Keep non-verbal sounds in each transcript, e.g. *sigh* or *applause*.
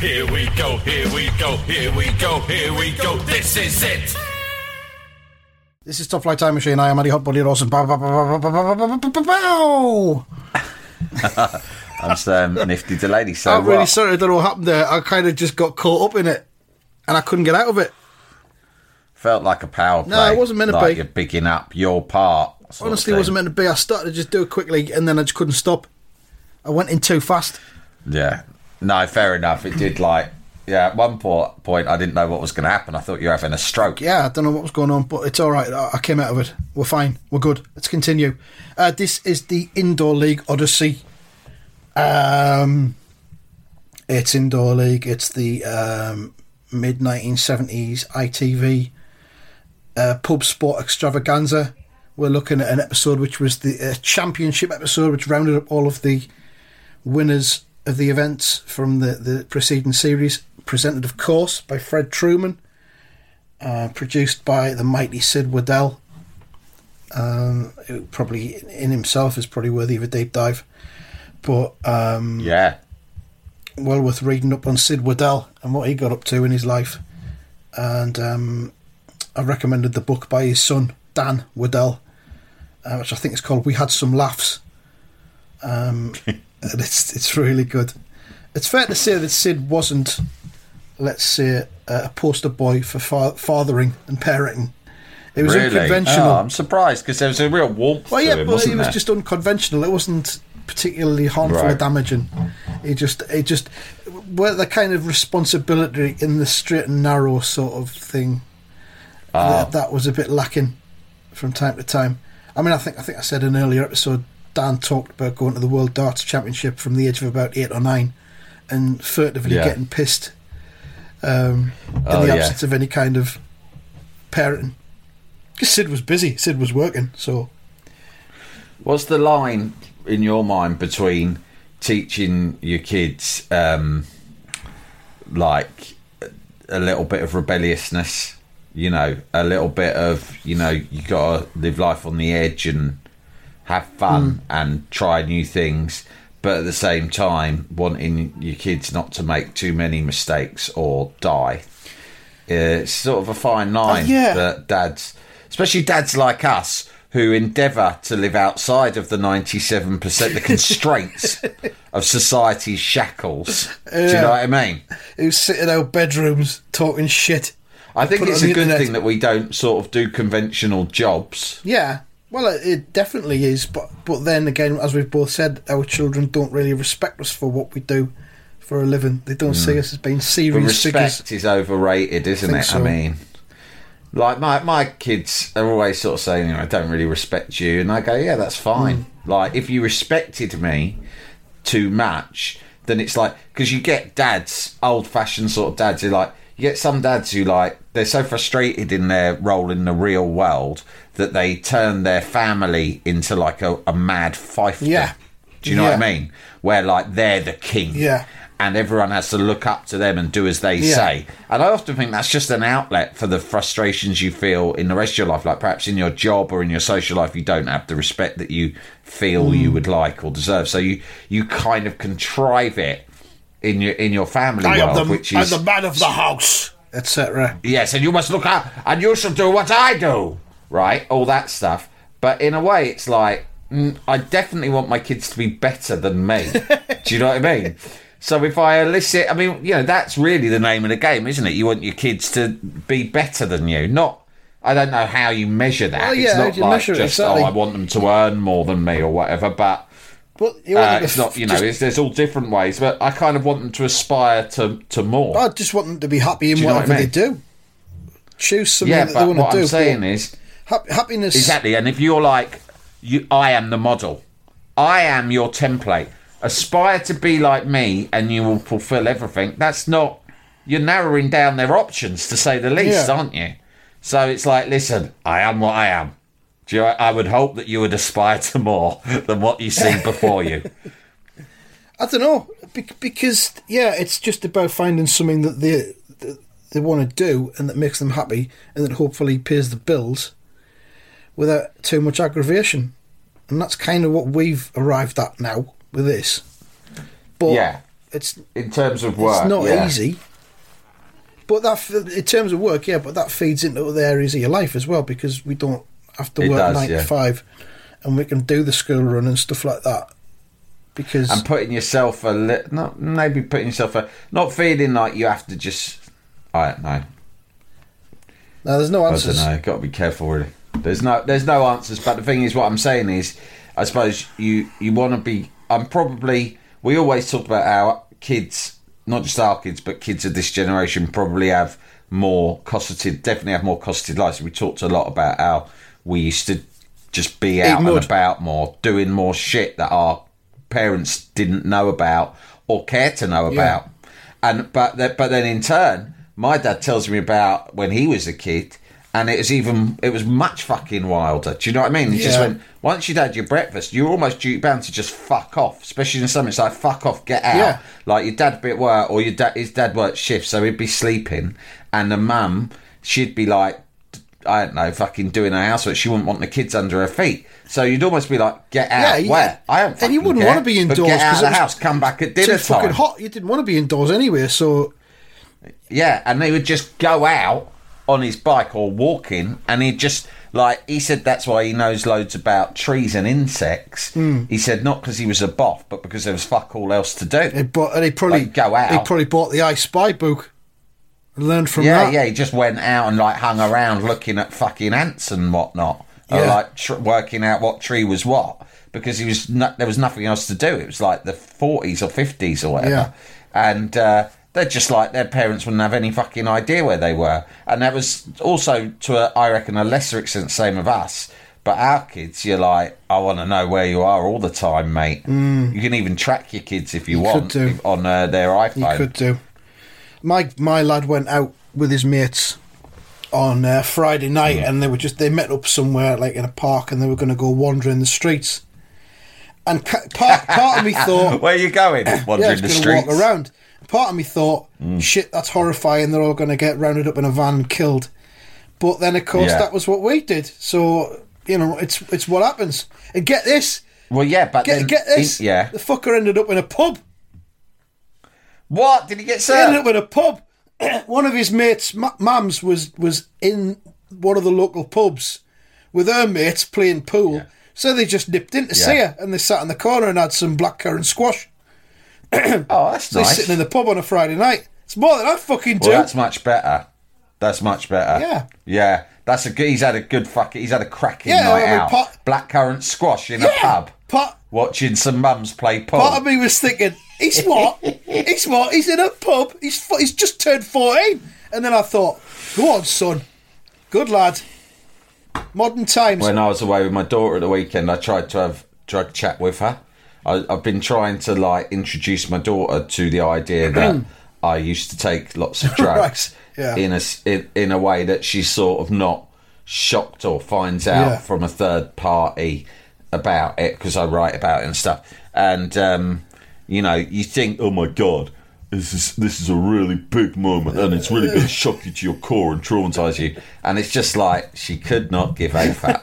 Here we go, here we go, here we go, here we go, this is it! This is Top Flight Time Machine, I am Eddie Hotbody Dawson. I'm just nifty delay, so. I'm really sorry, I don't know what happened there. I kind of just got caught up in it and I couldn't get out of it. Felt like a power play. No, it wasn't meant to like be. You're picking up your part. Honestly, it wasn't meant to be. I started to just do it quickly and then I just couldn't stop. I went in too fast. Yeah, no, fair enough. It did like. Yeah, at one point I didn't know what was going to happen. I thought you were having a stroke. Yeah, I don't know what was going on, but it's all right. I came out of it. We're fine. We're good. Let's continue. Uh, this is the Indoor League Odyssey. Um, it's Indoor League. It's the um, mid 1970s ITV uh, pub sport extravaganza. We're looking at an episode which was the uh, championship episode, which rounded up all of the winners of the events from the, the preceding series, presented, of course, by Fred Trueman uh, produced by the mighty Sid Waddell. Um, who probably in himself is probably worthy of a deep dive, but um, Yeah. well worth reading up on Sid Waddell and what he got up to in his life. And um, I recommended the book by his son Dan Waddell, uh, which I think is called "We Had Some Laughs," um, *laughs* and it's it's really good. It's fair to say that Sid wasn't, let's say, a poster boy for fa- fathering and parenting. It was really? unconventional. Oh, I'm surprised because there was a real warmth Well, to yeah, him, but it was there? just unconventional. It wasn't particularly harmful or damaging. It just, it just, where the kind of responsibility in the straight and narrow sort of thing Ah. that, that was a bit lacking from time to time. I mean, I think I think I said in an earlier episode, Dan talked about going to the World Darts Championship from the age of about eight or nine, and furtively Yeah. getting pissed um, in Oh, the yeah. absence of any kind of parenting. Because Sid was busy, Sid was working, so What's the line in your mind between teaching your kids, um, like a little bit of rebelliousness, you know, a little bit of, you know, you got to live life on the edge and have fun and try new things, but at the same time, wanting your kids not to make too many mistakes or die. Uh, It's sort of a fine line yeah. that dads, especially dads like us, who endeavour to live outside of the 97%, the constraints *laughs* of society's shackles. Do you know what I mean? who's sitting in our bedrooms talking shit. I think Put it it's a good internet. thing that we don't sort of do conventional jobs. Yeah, well, it, it definitely is. But but then again, as we've both said, our children don't really respect us for what we do for a living. They don't see us as being But serious figures. respect is overrated, isn't think it? so. I mean, like my my kids are always sort of saying, you know, I don't really respect you, and I go, yeah, that's fine. Hmm. Like if you respected me too much, then it's like because you get dads, old fashioned sort of dads, who like you get some dads who like they're so frustrated in their role in the real world that they turn their family into like a, a mad fiefdom. Yeah. Do you know what I mean? Where like they're the king Yeah. and everyone has to look up to them and do as they Yeah. say. And I often think that's just an outlet for the frustrations you feel in the rest of your life. Like perhaps in your job or in your social life, you don't have the respect that you feel Hmm. you would like or deserve. So you you kind of contrive it in your in your family world, which is the man of the house, etc. yes, and you must look up and you should do what I do, right? All that stuff. But in a way, it's like mm, I definitely want my kids to be better than me. *laughs* do you know what I mean? So if I elicit, I mean, you know, that's really the name of the game, isn't it? You want your kids to be better than you, not. I don't know how you measure that. Well, yeah, it's not you like measure it? Exactly. oh, I want them to earn more than me or whatever. But But uh, it's not. You know, just- it's, there's all different ways. But I kind of want them to aspire to to more. I just want them to be happy in know what whatever I they do. Choose something yeah, that they want to do. What I'm saying is, happiness. Exactly, and if you're like, you, I am the model, I am your template. Aspire to be like me, and you will fulfill everything. That's not you're narrowing down their options to say the least, Yeah. aren't you? So it's like, listen, I am what I am. Do you, I would hope that you would aspire to more than what you see before you. *laughs* I don't know be- because yeah, it's just about finding something that they that they want to do and that makes them happy and that hopefully pays the bills without too much aggravation, and that's kind of what we've arrived at now with this. But Yeah. it's In terms of work, it's not yeah. easy. But that, in terms of work, yeah, but that feeds into other areas of your life as well because we don't have to It work does, nine yeah. to five, and we can do the school run and stuff like that. Because and putting yourself a li- not maybe putting yourself a not feeling like you have to just I don't know now there's no answer. I don't know got to be careful really there's no there's no answers but the thing is what I'm saying is I suppose you you want to be I'm probably we always talk about our kids not just our kids but kids of this generation probably have more cosseted definitely have more cosseted lives. We talked a lot about how we used to just be out and about more doing more shit that our parents didn't know about or care to know about. And but but then in turn my dad tells me about when he was a kid and it was even it was much fucking wilder do you know what i mean he just Yeah. went once you'd had your breakfast you're almost duty bound to just fuck off especially in something it's like fuck off get out Yeah. like your dad be at work or your dad his dad worked shift so he'd be sleeping and the mum she'd be like I don't know, fucking doing her housework. She wouldn't want the kids under her feet. So you'd almost be like, get out. Yeah, you- Where? I don't and you wouldn't care, wanna be indoors Get out of the house, come back at dinner too fucking time. hot. You didn't want to be indoors anyway, so Yeah, and they would just go out on his bike or walking, and he'd just like he said that's why he knows loads about trees and insects. Hmm. He said not because he was a boff, but because there was fuck all else to do. he bought. And he probably Like, go out. He probably bought the I Spy book and learned from yeah, that. yeah, he just went out and like hung around looking at fucking ants and whatnot, or like tr- working out what tree was what because he was no- there was nothing else to do. It was like the forties or fifties or whatever, Yeah. and uh, they're just like their parents wouldn't have any fucking idea where they were, and that was also to a, I reckon a lesser extent same of us. But our kids, you're like, I want to know where you are all the time, mate. You can even track your kids if you, Mm. You want on uh, their iPhone. You could do. My my lad went out with his mates on uh, Friday night, and they were just they met up somewhere like in a park, and they were going to go wandering the streets. And part part of me *laughs* thought, Where are you going? *coughs* Wandering it's the streets. walk around. Part of me thought, Mm. shit, that's horrifying. They're all going to get rounded up in a van and killed. But then, of course, Yeah. that was what we did. So you know, it's it's what happens. And get this, Well, yeah, but get then, get this. in- yeah. the fucker ended up in a pub. What did he get He ended up in a pub. *clears throat* one of his mates, ma- mums, was was in one of the local pubs with her mates playing pool. So they just nipped in to see her, and they sat in the corner and had some blackcurrant squash. *clears throat* Oh, that's So nice. sitting in the pub on a Friday night. It's more than I fucking do. well, that's much better. That's much better. Yeah. yeah. That's a good. He's had a good fucking. He's had a cracking Yeah, night I mean, out. pot- Blackcurrant squash in a pub, Part, watching some mums play pool. part of me was thinking, he's what? he's what? He's in a pub. He's he's just turned fourteen. And then I thought, go on, son, good lad. Modern times. when I was away with my daughter at the weekend, I tried to have drug chat with her. I, I've been trying to like introduce my daughter to the idea *clears throat* that I used to take lots of *laughs* drugs Right, yeah. in a in, in a way that she's sort of not shocked or finds out Yeah. from a third party about it because I write about it and stuff. And um, you know, you think, oh my god. This is this is a really big moment, and it's really going to shock you to your core and traumatise you. And it's just like she could not give a fuck.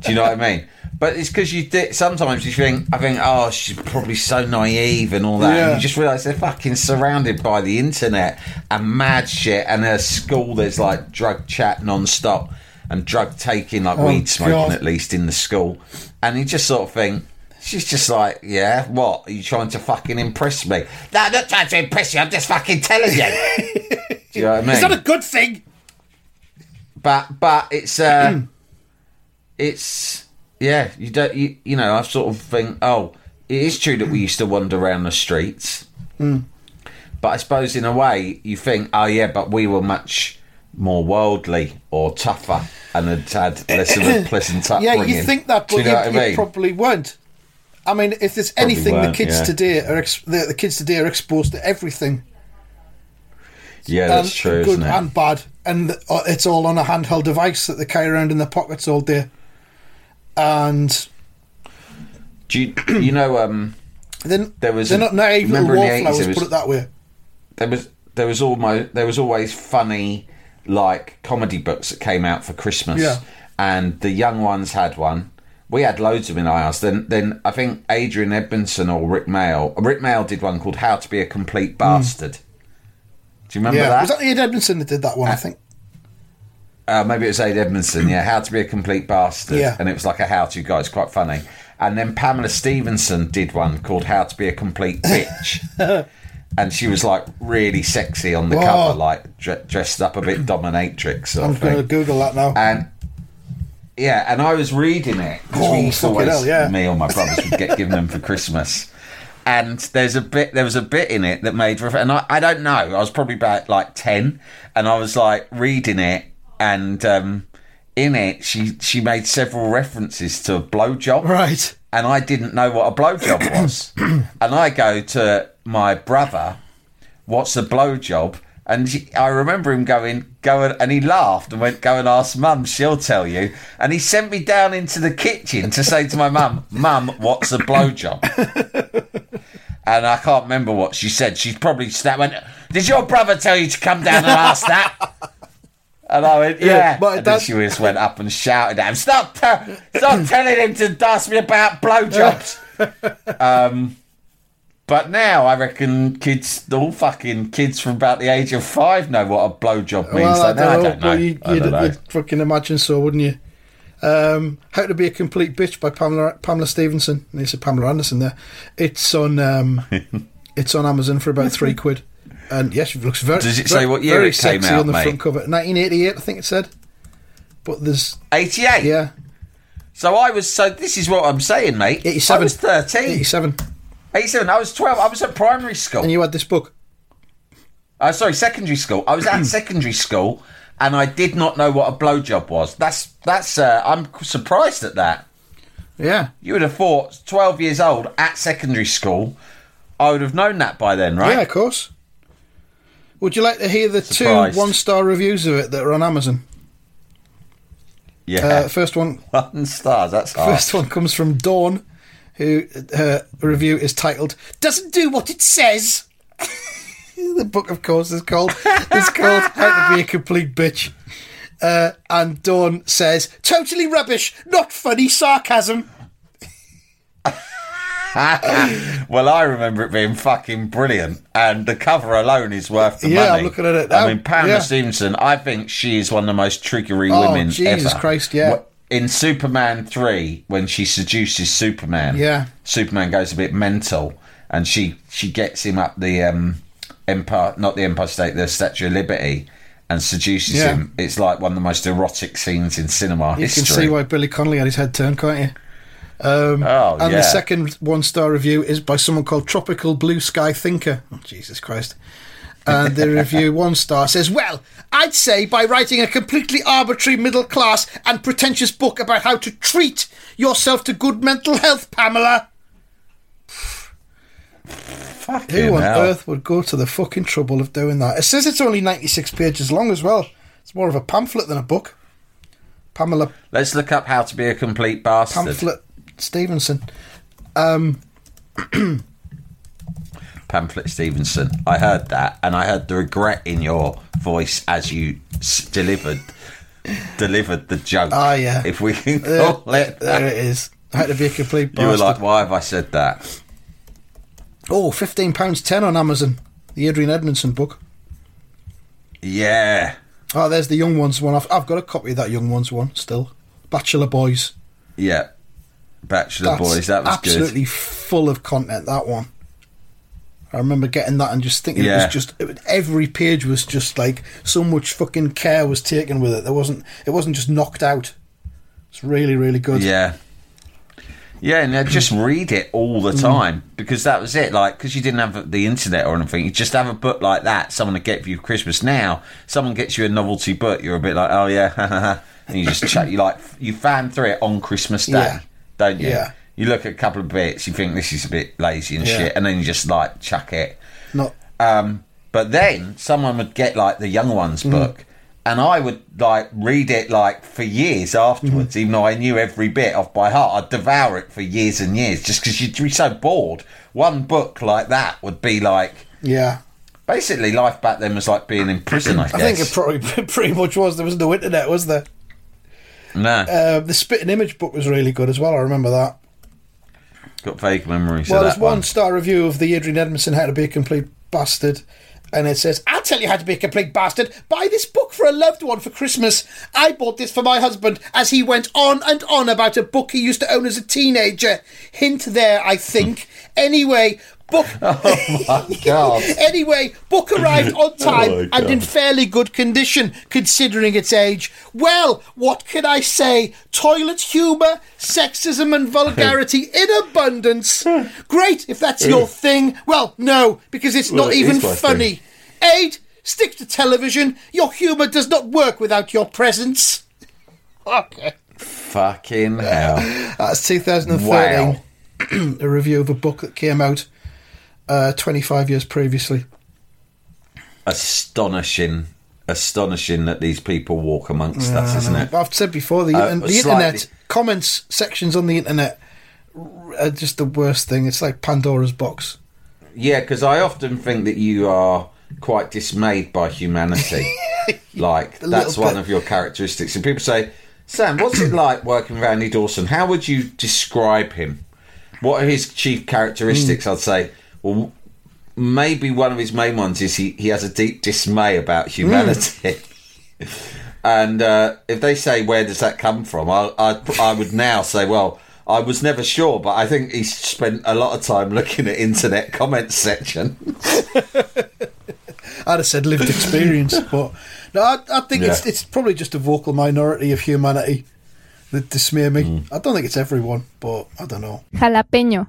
Do you know what I mean? But it's because you did. Sometimes you think, I think, oh, she's probably so naive and all that. Yeah. And you just realise they're fucking surrounded by the internet and mad shit. And at school, there's like drug chat non-stop and drug taking, like Oh, weed smoking God. at least in the school. And you just sort of think. She's just like, yeah, what? Are you trying to fucking impress me? No, I'm not trying to impress you. I'm just fucking telling you. *laughs* Do you know what I mean? Is that a good thing? but but it's uh *clears throat* it's yeah you don't you, you know i sort of think oh it is true that we used to wander around the streets but i suppose in a way you think oh yeah but we were much more worldly or tougher and had had less of a *coughs* pleasant upbringing. Yeah, you think that, but you know you, what I mean? probably weren't. I mean, if there's Probably anything, the kids yeah. today are ex- the, the kids today are exposed to everything. Yeah, that's and true, Good and bad, and uh, it's all on a handheld device that they carry around in their pockets all day. And Do you, you know? Um, then There was they're a- not naive little remember in the 80s there was- Put it that way. there was there was almost there was always funny like comedy books that came out for Christmas. Yeah. And the young ones had one. We had loads of them in ours. Then then I think Adrian Edmondson or Rik Mayall. Rik Mayall did one called How to Be a Complete Bastard. Do you remember Hmm. Yeah, that? was that Ian Edmondson that did that one? I think. Uh, maybe it was Ade Edmondson, yeah. How to be a complete bastard. Yeah. And it was like a how to guide. It's quite funny. And then Pamela Stephenson did one called How to Be a Complete Bitch. *laughs* and she was like really sexy on the Whoa. cover, like dre- dressed up a bit dominatrix I'm going to. Google that now. And yeah, and I was reading it. 'cause Oh, we used to always, hell, yeah. me or my brothers would get given them for Christmas. And there's a bit, there was a bit in it that made, and I, I don't know, I was probably about like 10, and I was like reading it, and um, in it, she, she made several references to a blowjob right. and I didn't know what a blowjob *coughs* was. and I go to my brother, "What's a blowjob?" And he, I remember him going, "Go," and, and he laughed and went, "Go and ask Mum; she'll tell you." And he sent me down into the kitchen to say to my mum, "Mum, what's a blowjob?" *laughs* and I can't remember what she said. She probably snapped, went, "Did your brother tell you to come down and ask that?" And I went, yeah. Yeah, but and then she just went up and shouted at him, stop, te- stop *laughs* telling him to ask me about blowjobs. *laughs* um, but now I reckon kids, all fucking kids from about the age of five know what a blowjob means. Well, I Like, no, don't know, I don't know. you, I you'd, don't know. you'd fucking imagine so, wouldn't you? Um, How to Be a Complete Bitch by Pamela Pamela Stephenson. There's a Pamela Anderson there. It's on um, *laughs* it's on Amazon for about three quid. And yes, it looks very. Does it say what year very it came sexy out, on the mate? front cover? 1988, I think it said. But there's 88. yeah, So I was, so this is what I'm saying, mate. 87. I was 13. 87, 87. I was 12. I was at primary school. and you had this book. Uh, sorry, secondary school. I was at *clears throat* secondary school, and I did not know what a blowjob was. That's that's. Uh, I'm surprised at that. Yeah, You would have thought, twelve years old at secondary school, I would have known that by then, right? yeah, of course. Would you like to hear the Surprised. two one-star reviews of it that are on Amazon? Yeah. Uh, first one *laughs* One stars. That's. First one comes from Dawn, who her review is titled "Doesn't Do What It Says." *laughs* the book, of course, is called is called *laughs* "How to Be a Complete Bitch." Uh, and Dawn says, "Totally rubbish, not funny sarcasm." *laughs* well, I remember it being fucking brilliant, and the cover alone is worth the Yeah, I'm looking at it I mean, Pamela Yeah. Stephenson. I think she is one of the most triggery Oh, women Jesus ever. Christ, yeah. In Superman three, when she seduces Superman, Yeah. Superman goes a bit mental, and she she gets him up the um, Empire, not the Empire State, the Statue of Liberty, and seduces Yeah. him. It's like one of the most erotic scenes in cinema You history. can see why Billy Connolly had his head turned, can't you? Um, Oh, and yeah. the second one star review is by someone called Tropical Blue Sky Thinker. Oh, Jesus Christ. And the review, *laughs* one star, says, Well, I'd say by writing a completely arbitrary middle class and pretentious book about how to treat yourself to good mental health, Pamela. Fucking Who on hell. earth would go to the fucking trouble of doing that? It says it's only 96 pages long as well. It's more of a pamphlet than a book. Pamela Let's look up how to be a complete bastard. Pamphlet Stephenson. *clears throat* Pamphlet Stephenson. I heard that, and I heard the regret in your voice as you s- delivered delivered the joke. Ah, yeah. If we can There, call it there that. it is. How to be a complete You were like, why have I said that? oh, £15.10 on Amazon. The Adrian Edmondson book. Yeah, Oh, there's the Young Ones one. I've, I've got a copy of that Young Ones one still. Bachelor Boys. yeah. Bachelor That's Boys. That was absolutely good. full of content, that one. I remember getting that and just thinking it was just it, every page was just like so much fucking care was taken with it. There wasn't it wasn't just knocked out. It's really really good. Yeah. Yeah, and uh, just *clears throat* read it all Mm. the time because that was it. Like, because you didn't have the internet or anything, you just have a book like that. Someone to get for you Christmas. Now, someone gets you a novelty book, you're a bit like, oh yeah, *laughs* and you just chat. You like you fan through it on Christmas Day, Yeah. Don't you? Yeah. You look at a couple of bits, you think this is a bit lazy and Yeah. shit, and then you just like chuck it. Not Um, But then someone would get like the young ones Mm. book, and I would like read it like for years afterwards, Mm-hmm. even though I knew every bit off by heart. I'd devour it for years and years just because you'd be so bored. One book like that would be like Yeah. basically life back then was like being in prison. I guess. I think it probably *laughs* pretty much was. There was no internet, was there? No, Uh, the Spitting Image book was really good as well. I remember that. got vague memories Well, of there's one one. star review of the Adrian Edmondson How to Be a Complete Bastard. And it says, I'll tell you how to be a complete bastard. Buy this book for a loved one for Christmas. I bought this for my husband as he went on and on about a book he used to own as a teenager. Hint there, I think. anyway, book. *laughs* Oh, *laughs* God. Anyway, book arrived on *laughs* oh, time Oh and in fairly good condition, considering its age. Well, what can I say? Toilet humour, sexism, and vulgarity in abundance. Great, if that's your thing. Well, no, because it's Well, not it even my funny. Ade, stick to television. Your humour does not work without your presence. Okay. Fucking hell. That's 2013. Wow. *clears throat* a review of a book that came out uh, 25 years previously. Astonishing. Astonishing that these people walk amongst us, isn't it? I've said before the, Uh, the slightly- internet comments sections on the internet are just the worst thing. It's like Pandora's box. Yeah, because I often think that you are quite dismayed by humanity. *laughs* like, that's one bit. of your characteristics. And people say, Sam, what's it like working with Andy Dawson? How would you describe him? What are his chief characteristics? Hmm. I'd say, well, maybe one of his main ones is he, he has a deep dismay about humanity. *laughs* and uh, if they say, where does that come from? I, I, I would now say, well, I was never sure, but I think he spent a lot of time looking at internet comments section. *laughs* I'd have said lived experience, but no, I, I think it's Yeah. it's probably just a vocal minority of humanity that dismay me. Hmm. I don't think it's everyone, but I don't know. Jalapeño.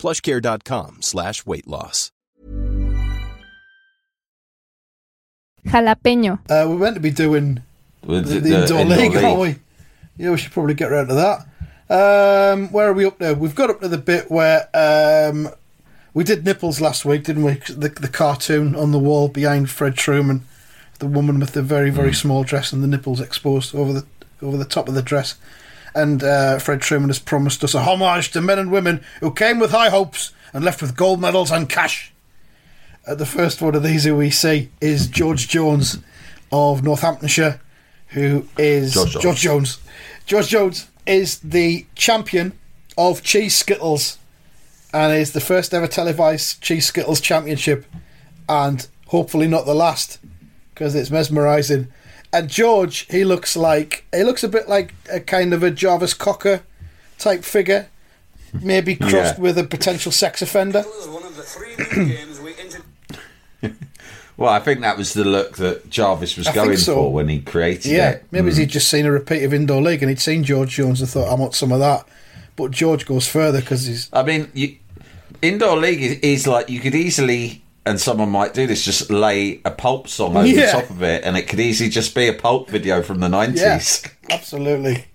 plushcare.com slash weight loss. Jalapeño. Uh, we're meant to be doing The, the, the indoor, league, aren't we? Yeah, we should probably get around to that. Um, where are we up now? We've got up to the bit where um, we did nipples last week, didn't we? The, the cartoon on the wall behind Fred Trueman, the woman with the very very small dress and the nipples exposed over the over the top of the dress. And uh, Fred Trueman has promised us a homage to men and women who came with high hopes and left with gold medals and cash. Uh, the first one of these who we see is George Jones of Northamptonshire, who is George Jones. George Jones. George Jones is the champion of Cheese Skittles and is the first ever televised Cheese Skittles championship and hopefully not the last because it's mesmerising. And George, he looks like he looks a bit like a kind of a Jarvis Cocker type figure, maybe crossed Yeah. with a potential sex offender. was one of the three new games we introduced. *laughs* Well, I think that was the look that Jarvis was I going so. for when he created Yeah, it. maybe hmm. he'd just seen a repeat of Indoor League and he'd seen George Jones and thought, I want some of that. But George goes further because he's. I mean, you, indoor league is, is like you could easily, and someone might do this, just lay a pulp song over Yeah. the top of it, and it could easily just be a pulp video from the Yeah, nineties. *laughs* absolutely.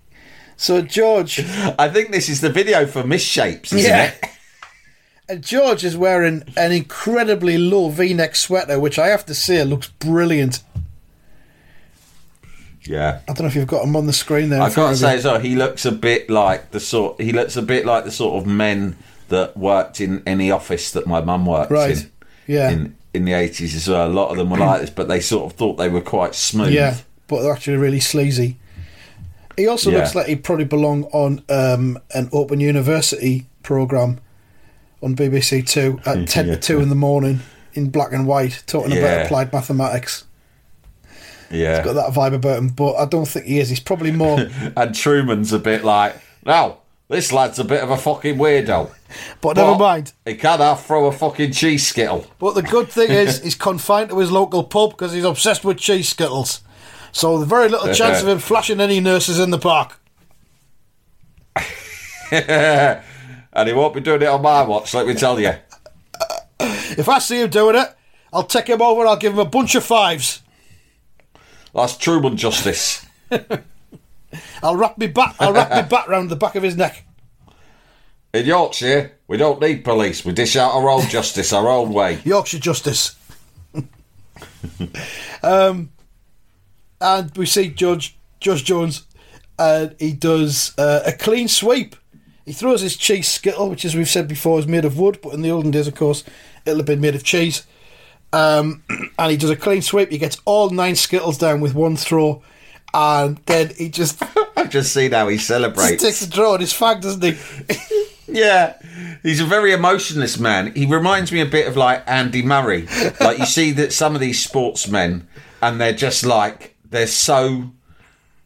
So George, I think this is the video for Misshapes, isn't Yeah. it? *laughs* and George is wearing an incredibly low V-neck sweater, which I have to say looks brilliant. Yeah. I don't know if you've got him on the screen there. Got to say as well, he looks a bit like the sort. He looks a bit like the sort of men that worked in any office that my mum worked Right. in. Yeah. In in the eighties as well. A lot of them were like this, but they sort of thought they were quite smooth. Yeah, but they're actually really sleazy. He also Yeah. looks like he'd probably belong on um, an Open University program on BBC Two *laughs* at ten Yeah. to two in the morning in black and white, talking about applied mathematics. Yeah. He's got that vibe about him, but I don't think he is. He's probably more. *laughs* and Trueman's a bit like, now, this lad's a bit of a fucking weirdo. *laughs* But never mind. He can't half throw a fucking cheese skittle. But the good thing is, *laughs* he's confined to his local pub because he's obsessed with cheese skittles. So there's very little chance of him flashing any nurses in the park. *laughs* And he won't be doing it on my watch, let me tell you. If I see him doing it, I'll take him over. I'll give him a bunch of fives. That's Trueman justice. I'll wrap me bat. I'll wrap me *laughs* bat round the back of his neck. In Yorkshire, we don't need police. We dish out our own justice our own way. *laughs* Yorkshire Justice. *laughs* um, and we see Judge Judge Jones, and he does uh, a clean sweep. He throws his cheese skittle, which, as we've said before, is made of wood, but in the olden days, of course, it'll have been made of cheese. Um, *clears throat* and he does a clean sweep. He gets all nine skittles down with one throw, and then he just, I've just seen how he celebrates. takes a draw on his fag, doesn't he? Yeah, he's a very emotionless man. He reminds me a bit of like Andy Murray. Like you see that some of these sportsmen, and they're just like they're so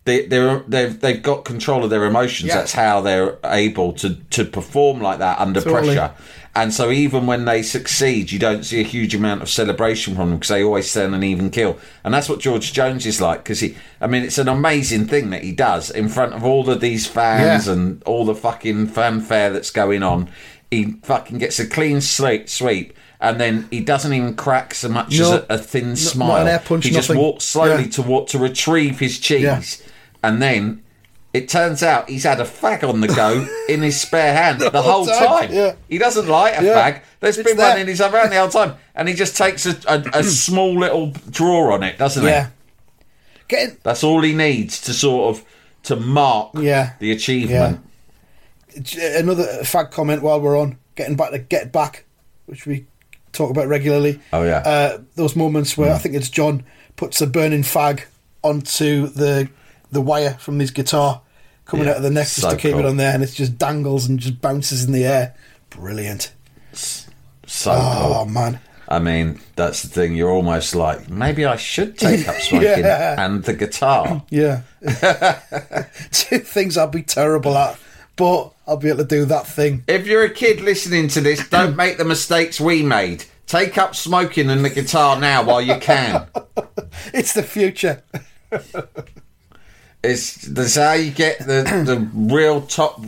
they they're they've they've got control of their emotions. Yeah. That's how they're able to to perform like that under Totally. pressure. And so even when they succeed, you don't see a huge amount of celebration from them because they always stand an even kill. And that's what George Jones is like because he, I mean, it's an amazing thing that he does in front of all of these fans Yeah. and all the fucking fanfare that's going on. He fucking gets a clean sweep, sweep and then he doesn't even crack so much No. as a, a thin smile. punch, he just nothing. walks slowly Yeah. to to retrieve his cheese, Yeah. and then. It turns out he's had a fag on the go *laughs* in his spare hand the, whole whole time, time. yeah. He doesn't light a Yeah. fag. There's It's been there. one in his around the whole time, and he just takes a, a, a *clears throat* small little draw on it, doesn't Yeah. he? Getting That's all he needs to sort of to mark Yeah. the achievement. another fag comment while we're on getting back to get back, which we talk about regularly. Oh, yeah. uh, those moments where I think it's John puts a burning fag onto the the wire from his guitar coming Yeah, out of the neck just so to keep cool. it on there, and it just dangles and just bounces in the air. Brilliant! So Oh cool. man, I mean, that's the thing. You're almost like maybe I should take up *laughs* smoking Yeah. and the guitar. *laughs* yeah. *laughs* Two things I'd be terrible at, but I'll be able to do that thing. If you're a kid listening to this, don't make the mistakes we made. Take up smoking and the guitar now while you can. It's the future. It's that's how you get the the real top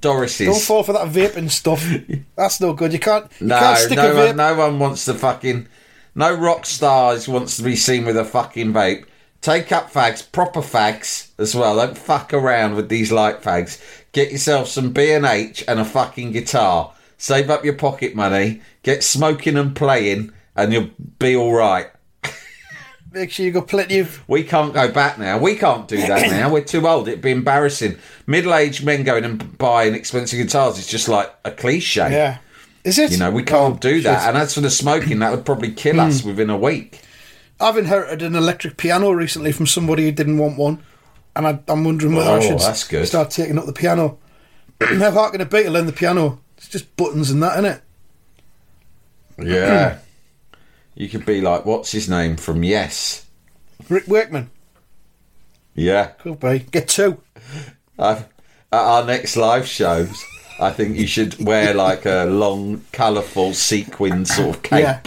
Dorises. Don't fall for that vaping stuff. *laughs* That's no good. You can't. You No, can't stick a no vape. one, no one wants to fucking. No rock stars wants to be seen with a fucking vape. Take up fags, proper fags as well. Don't fuck around with these light fags. Get yourself some B and H and a fucking guitar. Save up your pocket money. Get smoking and playing, and you'll be all right. Make sure you've got plenty of. We can't go back now. We can't do that *coughs* now. We're too old. It'd be embarrassing. Middle-aged men going and buying expensive guitars is just like a cliche. Yeah. Is it? You know, we can't Oh, do that. shit. Hmm. And as for the smoking, that would probably kill us within a week. I've inherited an electric piano recently from somebody who didn't want one, and I, I'm wondering whether I Oh, should that's good. start taking up the piano. *clears throat* How hard can it be to learn the piano? It's just buttons and that, isn't it? Yeah. *clears throat* you could be like, what's his name from Yes? Rick Wakeman Yeah. could be. Get two. *laughs* I've, at our next live shows, I think you should wear like a long, colourful sequin sort of cape Yeah.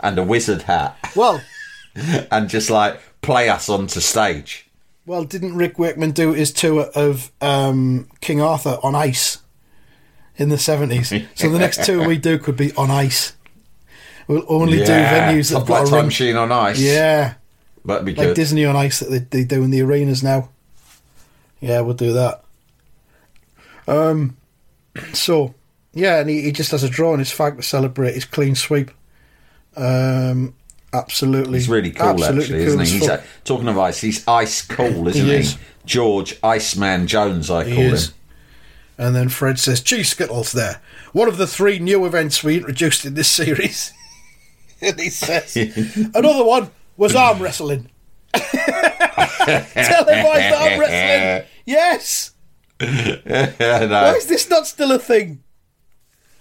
and a wizard hat Well, *laughs* and just like play us onto stage. well, didn't Rick Wakeman do his tour of um, King Arthur on ice in the seventies? so the next tour we do could be on ice. We'll only do venues that've got like a time machine on ice. Yeah. That'd be like good. Disney on Ice that they, they do in the arenas now. Yeah, we'll do that. Um, so yeah, and he, he just has a draw on his fag to celebrate his clean sweep. Um, absolutely, He's really cool, absolutely actually, cool isn't he? He's uh, talking of ice. He's ice cool, isn't he? is. George Iceman Jones, I He call is. him. And then Fred says, "Cheese Skittles." There, one of the three new events we introduced in this *laughs* series. And *laughs* he says, *laughs* another one was arm wrestling. Televised arm wrestling. Yes. *laughs* Why is this not still a thing?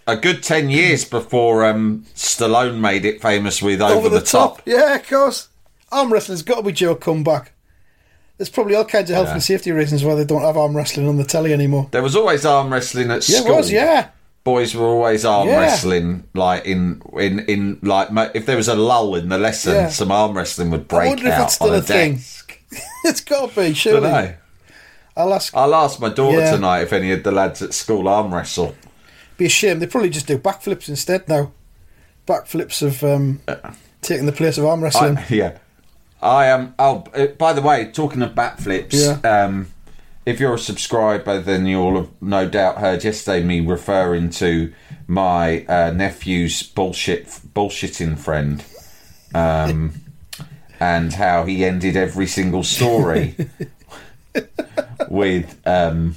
A good ten years before um, Stallone made it famous with Over, the, top. Yeah, of course. Arm wrestling's got to be due a comeback. There's probably all kinds of health Yeah. and safety reasons why they don't have arm wrestling on the telly anymore. There was always arm wrestling at Yeah, school. was, yeah. Boys were always arm Yeah. wrestling, like in in in like if there was a lull in the lesson, Yeah. some arm wrestling would break out on a, a desk. *laughs* it's got to be, I surely. don't know. I'll ask. I'll ask my daughter Yeah. tonight if any of the lads at school arm wrestle. Be a shame. They probably just do backflips instead now. Backflips of um, taking the place of arm wrestling. I, yeah, I am. oh, uh, by the way, talking of backflips, Yeah. um, if you're a subscriber, then you'll have no doubt heard yesterday me referring to my uh, nephew's bullshit bullshitting friend, um, *laughs* and how he ended every single story *laughs* with um,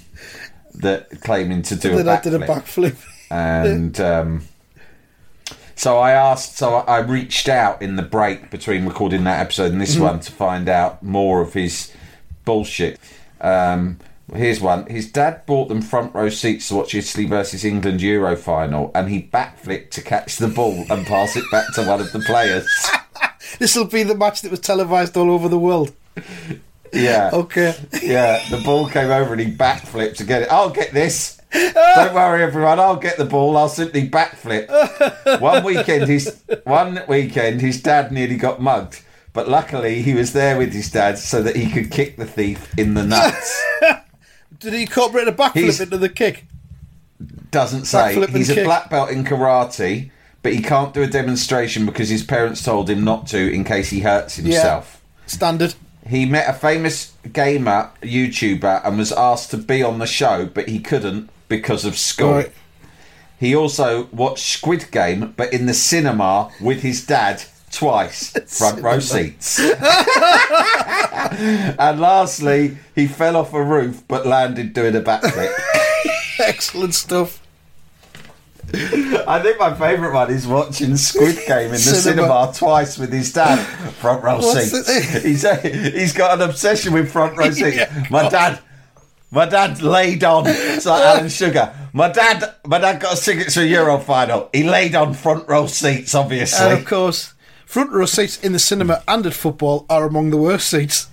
the claiming to do a then I did a backflip backflip. and um, so I asked. So I reached out in the break between recording that episode and this Mm-hmm. one to find out more of his bullshit. Um, here's one. His dad bought them front row seats to watch Italy versus England Euro final, and he backflipped to catch the ball and pass it back to one of the players. *laughs* This will be the match that was televised all over the world. Yeah. Okay. Yeah, the ball came over and he backflipped to get it. I'll get this. *laughs* Don't worry, everyone. I'll get the ball. I'll simply backflip. *laughs* One weekend, his one weekend, his dad nearly got mugged, but luckily he was there with his dad so that he could kick the thief in the nuts. *laughs* Did he incorporate a backflip He's- into the kick? Doesn't say Backflip he's a kick. black belt in karate, but he can't do a demonstration because his parents told him not to in case he hurts himself. Standard. He met a famous gamer YouTuber and was asked to be on the show, but he couldn't because of school. Right. He also watched Squid Game, but in the cinema with his dad twice, *laughs* front row seats. *laughs* and lastly, he fell off a roof but landed doing a backflip. *laughs* Excellent stuff. I think my favourite one is watching Squid Game in the Cinema. cinema, twice with his dad, front row What's seats. he's he's got an obsession with front row seats. Yeah, my dad, my dad laid on. It's like Alan Sugar. My dad, my dad got us tickets to a Euro final. He laid on front row seats, obviously. And of course, front row seats in the cinema and at football are among the worst seats.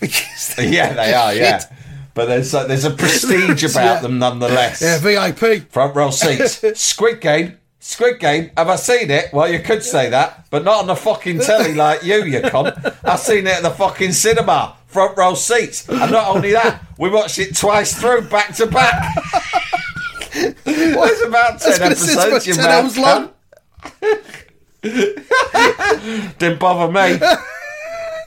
Because *laughs* yeah, they are. Yeah, Shit. but there's a, there's a prestige *laughs* about Yeah. them nonetheless. Yeah, VIP. Front row seats. *laughs* Squid Game. Squid Game. Have I seen it? Well, you could say that, but not on the fucking telly like you, you cunt. I've seen it at the fucking cinema. Front row seats. And not only that, we watched it twice through, back to back. Well, it's about 10 I gonna say, episodes, about 10 hours long. *laughs* Didn't bother me.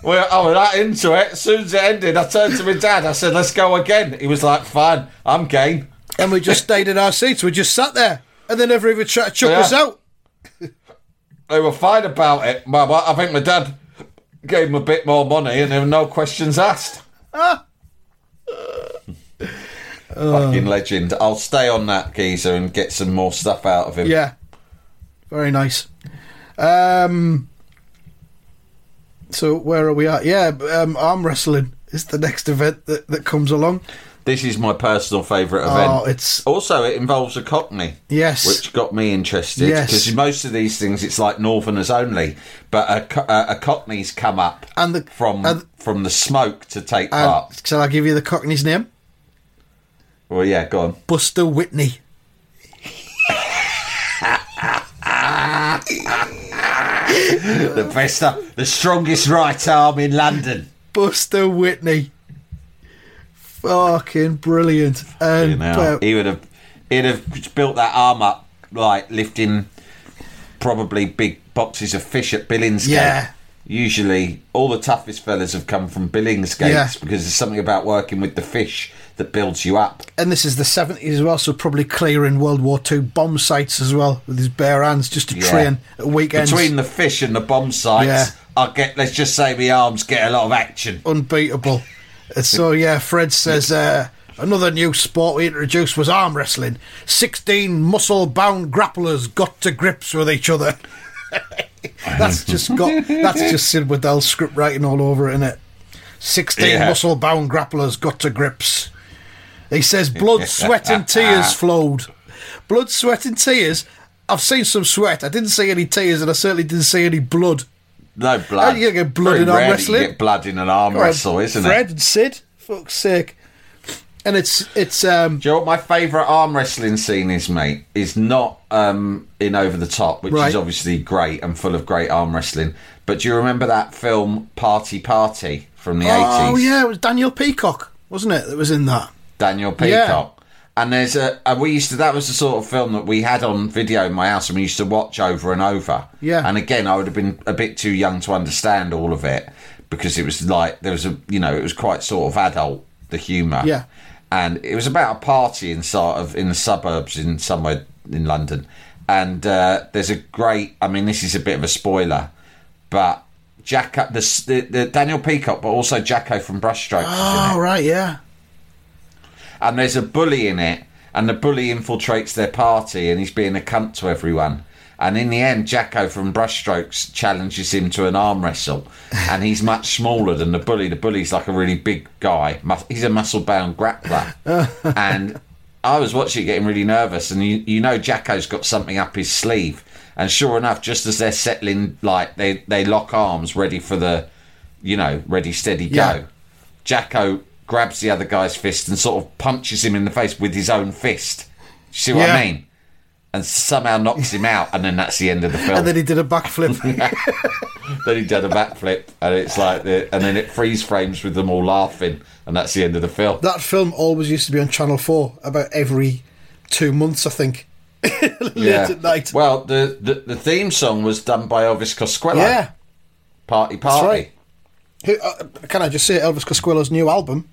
Well, I was that into it. As soon as it ended, I turned to my dad. I said, let's go again. He was like, fine, I'm game. And we just stayed in our seats. We just sat there. And they never even tried to chuck Yeah. us out. they were fine about it. But I think my dad gave him a bit more money and there were no questions asked. Ah. Fucking legend. I'll stay on that geezer and get some more stuff out of him. Yeah. Very nice. Um, so where are we at? Yeah, um, arm wrestling is the next event that, that comes along. This is my personal favourite event. Oh, it's Also, it involves a cockney. yes, Which got me interested Yes. because most of these things it's like Northerners only, but a, a, a Cockney's come up And the- from and- from the smoke to take part. shall I give you the Cockney's name? Well, yeah, go on. Buster Whitney. *laughs* The best, uh, the strongest right arm in London. Buster Whitney. Fucking brilliant. And You know, he would have, he'd have built that arm up like lifting probably big boxes of fish at Billingsgate. Yeah. Usually, all the toughest fellas have come from Billingsgate Yeah. because there's something about working with the fish that builds you up. and this is the 70s as well, so probably clearing World War II bomb sites as well with his bare hands just to Yeah. train at weekends. Between the fish and the bomb sites, Yeah. I get. Let's just say my arms get a lot of action. unbeatable. Uh, so yeah, Fred says uh, another new sport we introduced was arm wrestling. Sixteen muscle-bound grapplers got to grips with each other. *laughs* *laughs* that's just got that's just Sid Waddell's script writing all over it, isn't it? Sixteen Yeah. muscle-bound grapplers got to grips. He says blood, *laughs* sweat, and tears flowed. Blood, sweat, and tears. I've seen some sweat. I didn't see any tears, and I certainly didn't see any blood. no blood. you gonna get blood Very in arm wrestling? You get blood in an arm on, wrestle, isn't Fred it? and Sid, fuck's sake. And it's it's um Do you know what my favourite arm wrestling scene is, mate? Is not um, in Over the Top, which Right. is obviously great and full of great arm wrestling. But do you remember that film Party Party from the eighties? oh 80s? yeah, it was Daniel Peacock, wasn't it? That was in that. Daniel Peacock. And there's a, and we used to that was the sort of film that we had on video in my house and we used to watch over and over. Yeah. And again, I would have been a bit too young to understand all of it because it was like there was a you know it was quite sort of adult the humour. Yeah. And it was about a party in sort of in the suburbs in somewhere in London, and uh, there's a great. I mean, this is a bit of a spoiler, but. Jacko, the, the, the Daniel Peacock, but also Jacko from Brushstrokes. is in it Oh right, yeah. and there's a bully in it, and the bully infiltrates their party, and he's being a cunt to everyone. And in the end, Jacko from Brushstrokes challenges him to an arm wrestle, and he's much smaller than the bully. The bully's like a really big guy. He's a muscle-bound grappler, *laughs* and I was watching it getting really nervous, and you, you know Jacko's got something up his sleeve. And sure enough, just as they're settling, like they they lock arms, ready for the, you know, ready steady go. Yeah. Jacko grabs the other guy's fist and sort of punches him in the face with his own fist. You see what Yeah. I mean? And somehow knocks him out, and then that's the end of the film. And then he did a backflip. *laughs* then he did a backflip, and it's like, the, and then it freeze frames with them all laughing, and that's the end of the film. that film always used to be on Channel Four about every two months, I think. *laughs* Late at night. Well, the, the the theme song was done by Elvis Costello. yeah. Party Party. right. Who, uh, can I just say Elvis Costello's new album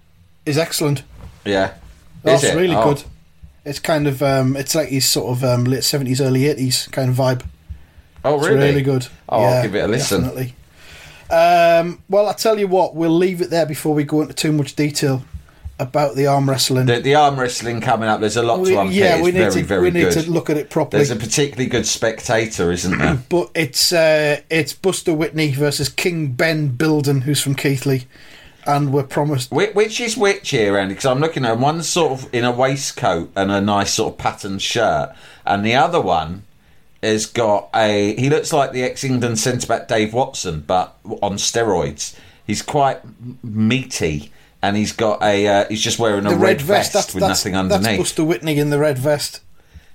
is excellent. Yeah. That's Is it? really Oh. good. It's kind of um, it's like his sort of um, late seventies, early eighties kind of vibe. Oh, It's really? really good. Oh, Yeah, I'll give it a listen. Definitely. Um, well, I tell you what, we'll leave it there before we go into too much detail about the arm wrestling. The, the arm wrestling coming up. There's a lot We- to unpick. yeah, it's we need very, to very we need good. to look at it properly. There's a particularly good spectator, isn't there? *clears throat* but it's uh, it's Buster Whitney versus King Ben Bilden, who's from Keighley, and we're promised. Which, which is which here, Andy? Because I'm looking at one sort of in a waistcoat and a nice sort of patterned shirt, and the other one has got a. He looks like the ex-England centre back Dave Watson, but on steroids. He's quite meaty, and he's got a. Uh, he's just wearing a red, red vest, that's, with that's, nothing that's underneath. Buster Whitney in the red vest.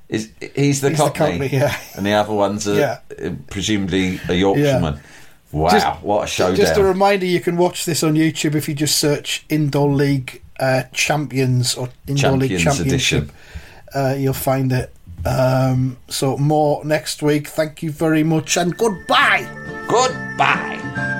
Is he's the He's the Cockney, Cockney, yeah. and the other one's a, Yeah. presumably a Yorkshireman. Wow, Just- what a showdown! Just a reminder, you can watch this on YouTube if you just search Indoor League uh, Champions or Indoor League Championship. Uh, you'll find it. Um, so more next week. Thank you very much and goodbye. Goodbye.